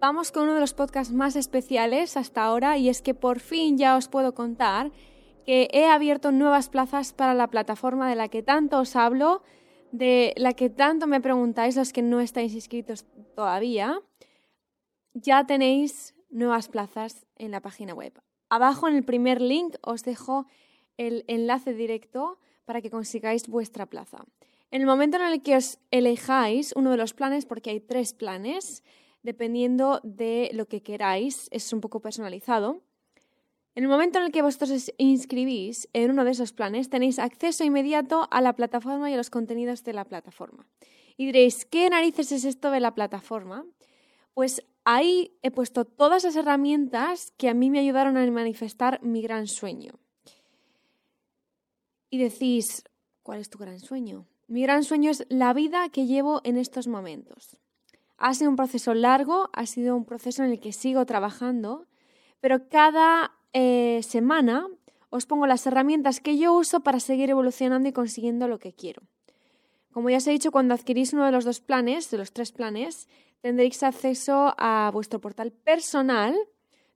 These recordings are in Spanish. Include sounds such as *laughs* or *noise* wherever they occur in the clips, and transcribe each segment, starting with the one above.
vamos con uno de los podcasts más especiales hasta ahora y es que por fin ya os puedo contar que he abierto nuevas plazas para la plataforma de la que tanto os hablo, de la que tanto me preguntáis los que no estáis inscritos todavía. Ya tenéis nuevas plazas en la página web. Abajo en el primer link os dejo el enlace directo para que consigáis vuestra plaza. En el momento en el que os elijáis uno de los planes, porque hay tres planes, dependiendo de lo que queráis, es un poco personalizado. En el momento en el que vosotros os inscribís en uno de esos planes, tenéis acceso inmediato a la plataforma y a los contenidos de la plataforma. Y diréis, ¿qué narices es esto de la plataforma? Pues ahí he puesto todas las herramientas que a mí me ayudaron a manifestar mi gran sueño. Y decís, ¿cuál es tu gran sueño? Mi gran sueño es la vida que llevo en estos momentos. Ha sido un proceso largo, ha sido un proceso en el que sigo trabajando, pero cada eh, semana os pongo las herramientas que yo uso para seguir evolucionando y consiguiendo lo que quiero. Como ya os he dicho, cuando adquirís uno de los dos planes, de los tres planes, tendréis acceso a vuestro portal personal,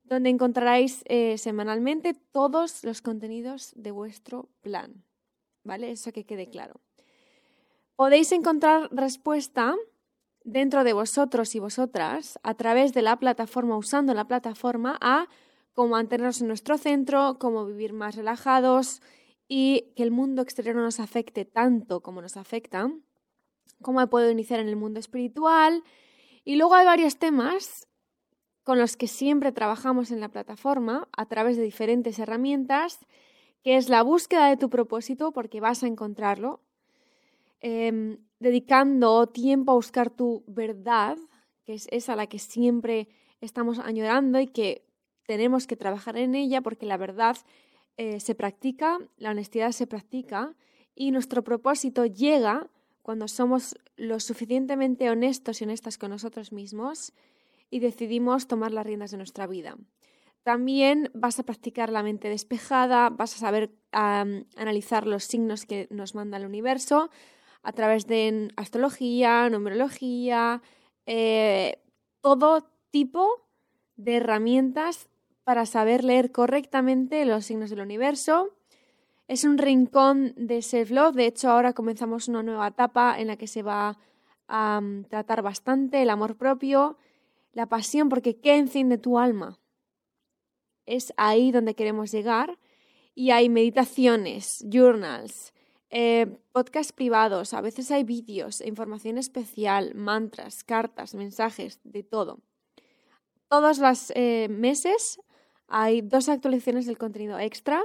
donde encontraréis eh, semanalmente todos los contenidos de vuestro plan. ¿Vale? Eso que quede claro. Podéis encontrar respuesta dentro de vosotros y vosotras a través de la plataforma, usando la plataforma, a cómo mantenernos en nuestro centro, cómo vivir más relajados y que el mundo exterior no nos afecte tanto como nos afecta, cómo puedo iniciar en el mundo espiritual. Y luego hay varios temas con los que siempre trabajamos en la plataforma a través de diferentes herramientas, que es la búsqueda de tu propósito, porque vas a encontrarlo, Em, dedicando tiempo a buscar tu verdad, que es esa la que siempre estamos añorando y que tenemos que trabajar en ella porque la verdad eh, se practica, la honestidad se practica y nuestro propósito llega cuando somos lo suficientemente honestos y honestas con nosotros mismos y decidimos tomar las riendas de nuestra vida. También vas a practicar la mente despejada, vas a saber analizar los signos que nos manda el universo, a través de astrología, numerología, eh, todo tipo de herramientas para saber leer correctamente los signos del universo. Es un rincón de self-love, de hecho ahora comenzamos una nueva etapa en la que se va a mm, tratar bastante el amor propio, la pasión, porque ¿qué enciende tu alma? Es ahí donde queremos llegar y hay meditaciones, journals, eh, podcasts privados, a veces hay vídeos, información especial, mantras, cartas, mensajes, de todo. Todos los eh, meses hay dos actualizaciones del contenido extra.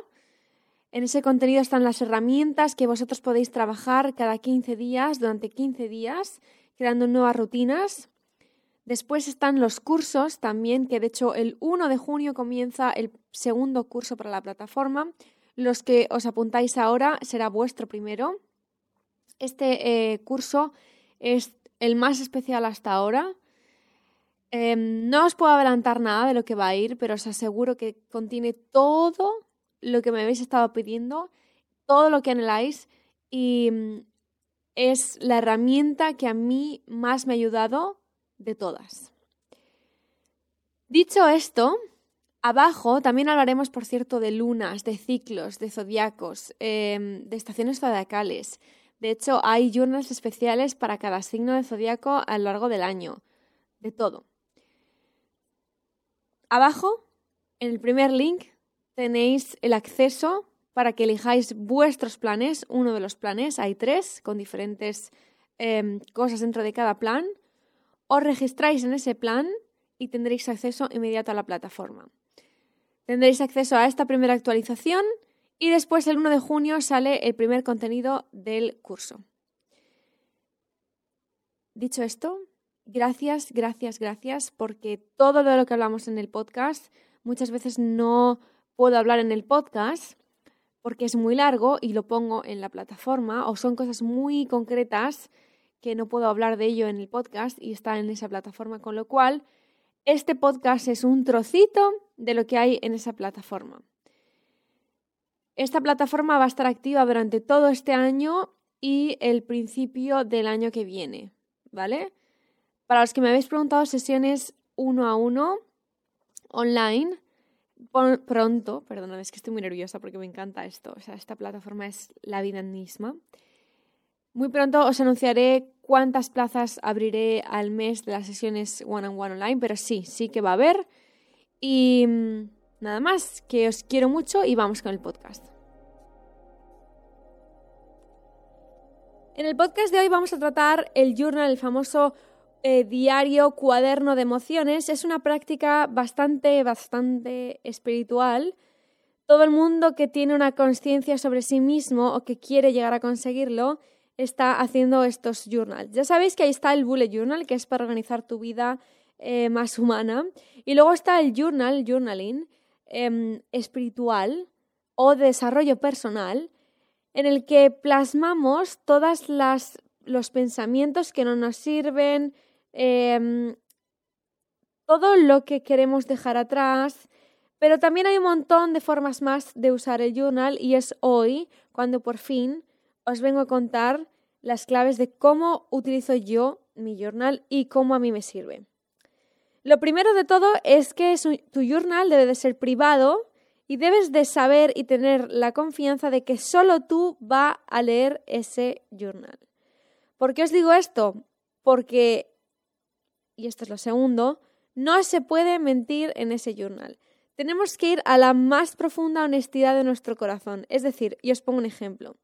En ese contenido están las herramientas que vosotros podéis trabajar cada 15 días, durante 15 días, creando nuevas rutinas. Después están los cursos también, que de hecho el 1 de junio comienza el segundo curso para la plataforma, los que os apuntáis ahora será vuestro primero. Este eh, curso es el más especial hasta ahora. Em, no os puedo adelantar nada de lo que va a ir, pero os aseguro que contiene todo lo que me habéis estado pidiendo, todo lo que anheláis y mm, es la herramienta que a mí más me ha ayudado de todas. Dicho esto, Abajo también hablaremos, por cierto, de lunas, de ciclos, de zodiacos, em, de estaciones zodiacales. De hecho, hay journals especiales para cada signo de zodiaco a lo largo del año. De todo. Abajo, en el primer link, tenéis el acceso para que elijáis vuestros planes, uno de los planes, hay tres, con diferentes em, cosas dentro de cada plan. Os registráis en ese plan y tendréis acceso inmediato a la plataforma. Tendréis acceso a esta primera actualización y después el 1 de junio sale el primer contenido del curso. Dicho esto, gracias, gracias, gracias, porque todo lo que hablamos en el podcast muchas veces no puedo hablar en el podcast porque es muy largo y lo pongo en la plataforma o son cosas muy concretas que no puedo hablar de ello en el podcast y está en esa plataforma, con lo cual este podcast es un trocito de lo que hay en esa plataforma. Esta plataforma va a estar activa durante todo este año y el principio del año que viene, ¿vale? Para los que me habéis preguntado, sesiones uno a uno online pronto, perdona, es que estoy muy nerviosa porque me encanta esto, o sea, esta plataforma es la vida misma. Muy pronto os anunciaré cuántas plazas abriré al mes de las sesiones one on one online, pero sí, sí que va a haber. Y mm, nada más, que os quiero mucho y vamos con el podcast. En el podcast de hoy vamos a tratar el journal, el famoso eh, diario cuaderno de emociones. Es una práctica bastante, bastante espiritual. Todo el mundo que tiene una conciencia sobre sí mismo o que quiere llegar a conseguirlo está haciendo estos journals. Ya sabéis que ahí está el bullet journal, que es para organizar tu vida eh, más humana. Y luego está el journal, journaling, em, espiritual o de desarrollo personal, en el que plasmamos todos los pensamientos que no nos sirven, em, todo lo que queremos dejar atrás, pero también hay un montón de formas más de usar el journal y es hoy cuando por fin os vengo a contar las claves de cómo utilizo yo mi journal y cómo a mí me sirve. Lo primero de todo es que tu journal debe de ser privado y debes de saber y tener la confianza de que solo tú va a leer ese journal. ¿Por qué os digo esto? Porque, y esto es lo segundo, no se puede mentir en ese journal. Tenemos que ir a la más profunda honestidad de nuestro corazón. Es decir, y os pongo un ejemplo.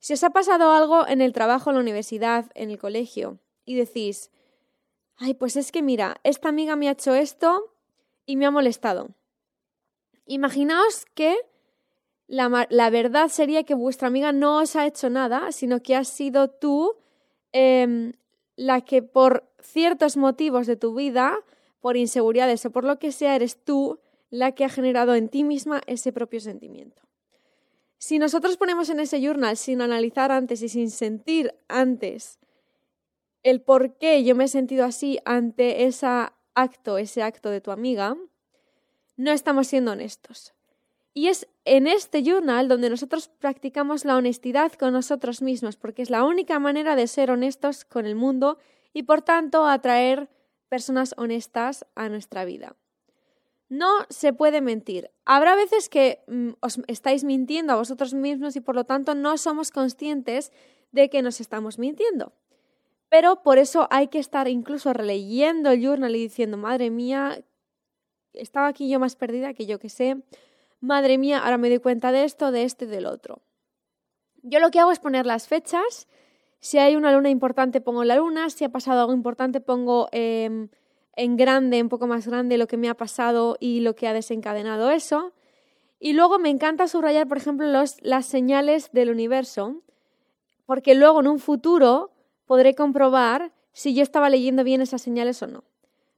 Si os ha pasado algo en el trabajo, en la universidad, en el colegio, y decís, ay, pues es que mira, esta amiga me ha hecho esto y me ha molestado. Imaginaos que la, verdad sería que vuestra amiga no os ha hecho nada, sino que has sido tú em, la que por ciertos motivos de tu vida, por inseguridades o por lo que sea, eres tú la que ha generado en ti misma ese propio sentimiento. Si nosotros ponemos en ese journal sin analizar antes y sin sentir antes el por qué yo me he sentido así ante ese acto, ese acto de tu amiga, no estamos siendo honestos. Y es en este journal donde nosotros practicamos la honestidad con nosotros mismos, porque es la única manera de ser honestos con el mundo y por tanto atraer personas honestas a nuestra vida. No se puede mentir. Habrá veces que mm, os estáis mintiendo a vosotros mismos y por lo tanto no somos conscientes de que nos estamos mintiendo. Pero por eso hay que estar incluso releyendo el journal y diciendo, madre mía, estaba aquí yo más perdida que yo que sé. Madre mía, ahora me doy cuenta de esto, de esto y del otro. Yo lo que hago es poner las fechas. Si hay una luna importante, pongo la luna. Si ha pasado algo importante, pongo em, en grande, un poco más grande, lo que me ha pasado y lo que ha desencadenado eso. Y luego me encanta subrayar, por ejemplo, los, las señales del universo, porque luego en un futuro podré comprobar si yo estaba leyendo bien esas señales o no.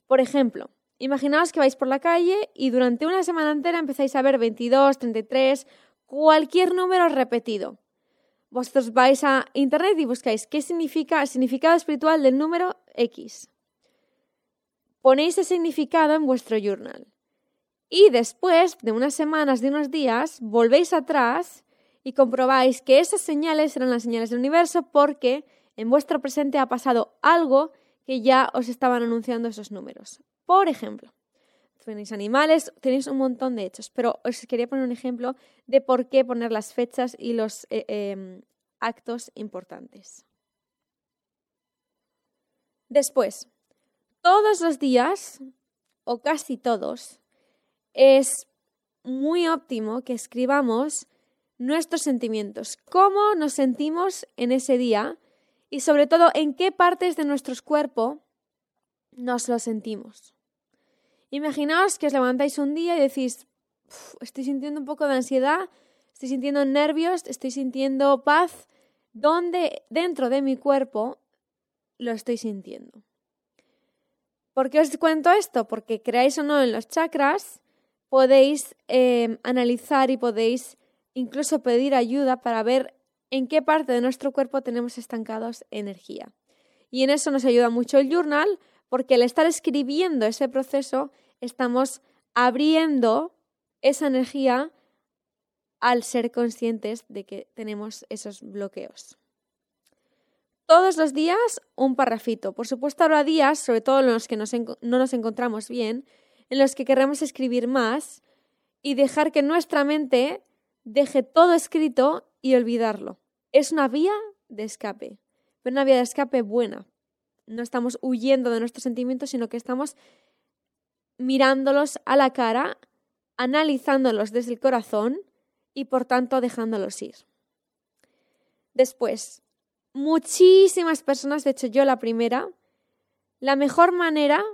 Por ejemplo, Imaginaos que vais por la calle y durante una semana entera empezáis a ver 22, 33, cualquier número repetido. Vosotros vais a internet y buscáis qué significa el significado espiritual del número X. Ponéis ese significado en vuestro journal. Y después de unas semanas, de unos días, volvéis atrás y comprobáis que esas señales eran las señales del universo porque en vuestro presente ha pasado algo que ya os estaban anunciando esos números. Por ejemplo, tenéis animales, tenéis un montón de hechos, pero os quería poner un ejemplo de por qué poner las fechas y los eh, em, actos importantes. Después, todos los días, o casi todos, es muy óptimo que escribamos nuestros sentimientos, cómo nos sentimos en ese día y sobre todo en qué partes de nuestro cuerpo nos lo sentimos. Imaginaos que os levantáis un día y decís, estoy sintiendo un poco de ansiedad, estoy sintiendo nervios, estoy sintiendo paz. ¿Dónde dentro de mi cuerpo lo estoy sintiendo? ¿Por qué os cuento esto? Porque creáis o no en los chakras, podéis eh, analizar y podéis incluso pedir ayuda para ver en qué parte de nuestro cuerpo tenemos estancados energía. Y en eso nos ayuda mucho el journal, porque al estar escribiendo ese proceso estamos abriendo esa energía al ser conscientes de que tenemos esos bloqueos. Todos los días un parrafito. Por supuesto, habrá días, sobre todo en los que no nos encontramos bien, en los que queremos escribir más y dejar que nuestra mente deje todo escrito y olvidarlo. Es una vía de escape, pero una vía de escape buena. No estamos huyendo de nuestros sentimientos, sino que estamos mirándolos a la cara, analizándolos desde el corazón y por tanto dejándolos ir. Después, muchísimas personas, de hecho yo la primera, la mejor manera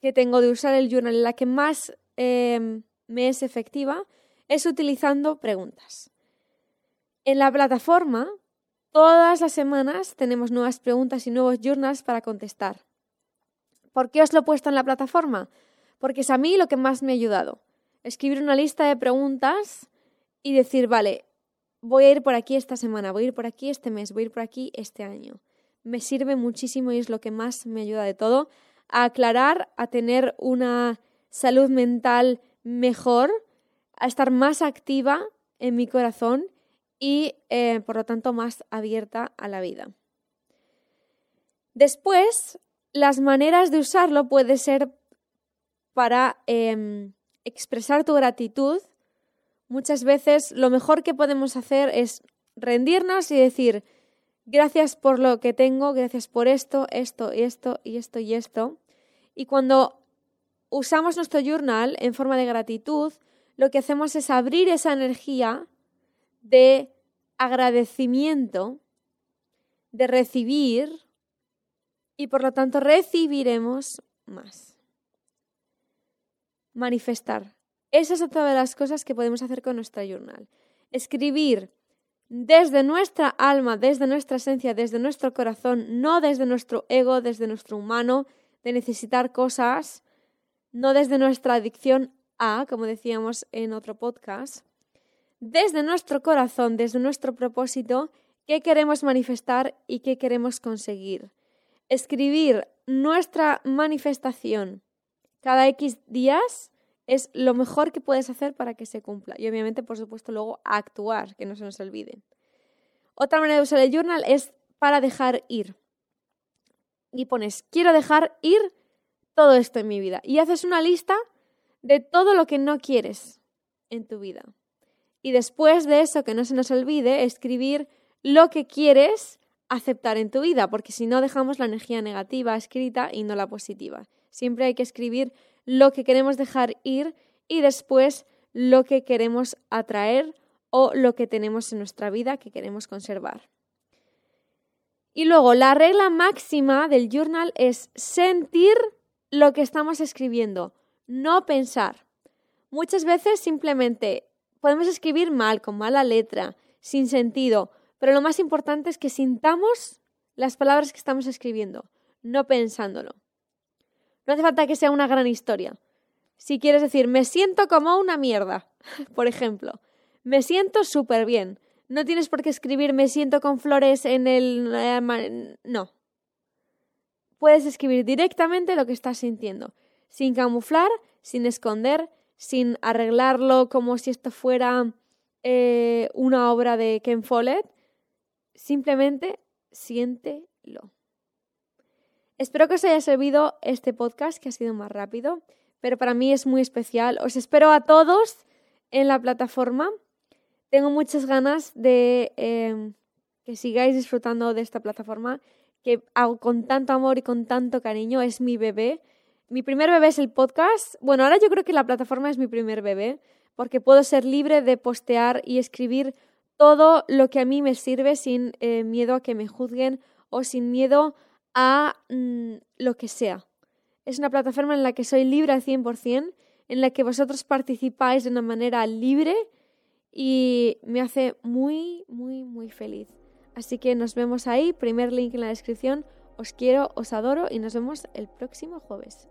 que tengo de usar el journal, la que más em, me es efectiva, es utilizando preguntas. En la plataforma, todas las semanas tenemos nuevas preguntas y nuevos journals para contestar. ¿Por qué os lo he puesto en la plataforma? Porque es a mí lo que más me ha ayudado. Escribir una lista de preguntas y decir, vale, voy a ir por aquí esta semana, voy a ir por aquí este mes, voy a ir por aquí este año. Me sirve muchísimo y es lo que más me ayuda de todo a aclarar, a tener una salud mental mejor, a estar más activa en mi corazón y eh, por lo tanto más abierta a la vida. Después, las maneras de usarlo puede ser para em, expresar tu gratitud muchas veces lo mejor que podemos hacer es rendirnos y decir gracias por lo que tengo, gracias por esto, esto y esto y esto y esto. Y cuando usamos nuestro journal en forma de gratitud, lo que hacemos es abrir esa energía de agradecimiento, de recibir, y por lo tanto recibiremos más. Manifestar. Esa es otra de las cosas que podemos hacer con nuestra journal. Escribir desde nuestra alma, desde nuestra esencia, desde nuestro corazón, no desde nuestro ego, desde nuestro humano, de necesitar cosas, no desde nuestra adicción a, como decíamos en otro podcast, desde nuestro corazón, desde nuestro propósito, qué queremos manifestar y qué queremos conseguir. Escribir nuestra manifestación cada X días es lo mejor que puedes hacer para que se cumpla. Y obviamente, por supuesto, luego actuar, que no se nos olvide. Otra manera de usar el journal es para dejar ir. Y pones, quiero dejar ir todo esto en mi vida. Y haces una lista de todo lo que no quieres en tu vida. Y después de eso, que no se nos olvide, escribir lo que quieres aceptar en tu vida, porque si no dejamos la energía negativa escrita y no la positiva. Siempre hay que escribir lo que queremos dejar ir y después lo que queremos atraer o lo que tenemos en nuestra vida que queremos conservar. Y luego, la regla máxima del journal es sentir lo que estamos escribiendo, no pensar. Muchas veces simplemente podemos escribir mal, con mala letra, sin sentido, pero lo más importante es que sintamos las palabras que estamos escribiendo, no pensándolo. No hace falta que sea una gran historia. Si quieres decir, me siento como una mierda, *laughs* por ejemplo, me siento súper bien. No tienes por qué escribir me siento con flores en el... Eh, no. Puedes escribir directamente lo que estás sintiendo, sin camuflar, sin esconder, sin arreglarlo como si esto fuera eh, una obra de Ken Follett. Simplemente siéntelo. Espero que os haya servido este podcast, que ha sido más rápido, pero para mí es muy especial. Os espero a todos en la plataforma. Tengo muchas ganas de em, que sigáis disfrutando de esta plataforma que hago con tanto amor y con tanto cariño. Es mi bebé. Mi primer bebé es el podcast. Bueno, ahora yo creo que la plataforma es mi primer bebé, porque puedo ser libre de postear y escribir todo lo que a mí me sirve sin eh, miedo a que me juzguen o sin miedo a mm, lo que sea. Es una plataforma en la que soy libre al 100%, en la que vosotros participáis de una manera libre y me hace muy, muy, muy feliz. Así que nos vemos ahí, primer link en la descripción. Os quiero, os adoro y nos vemos el próximo jueves.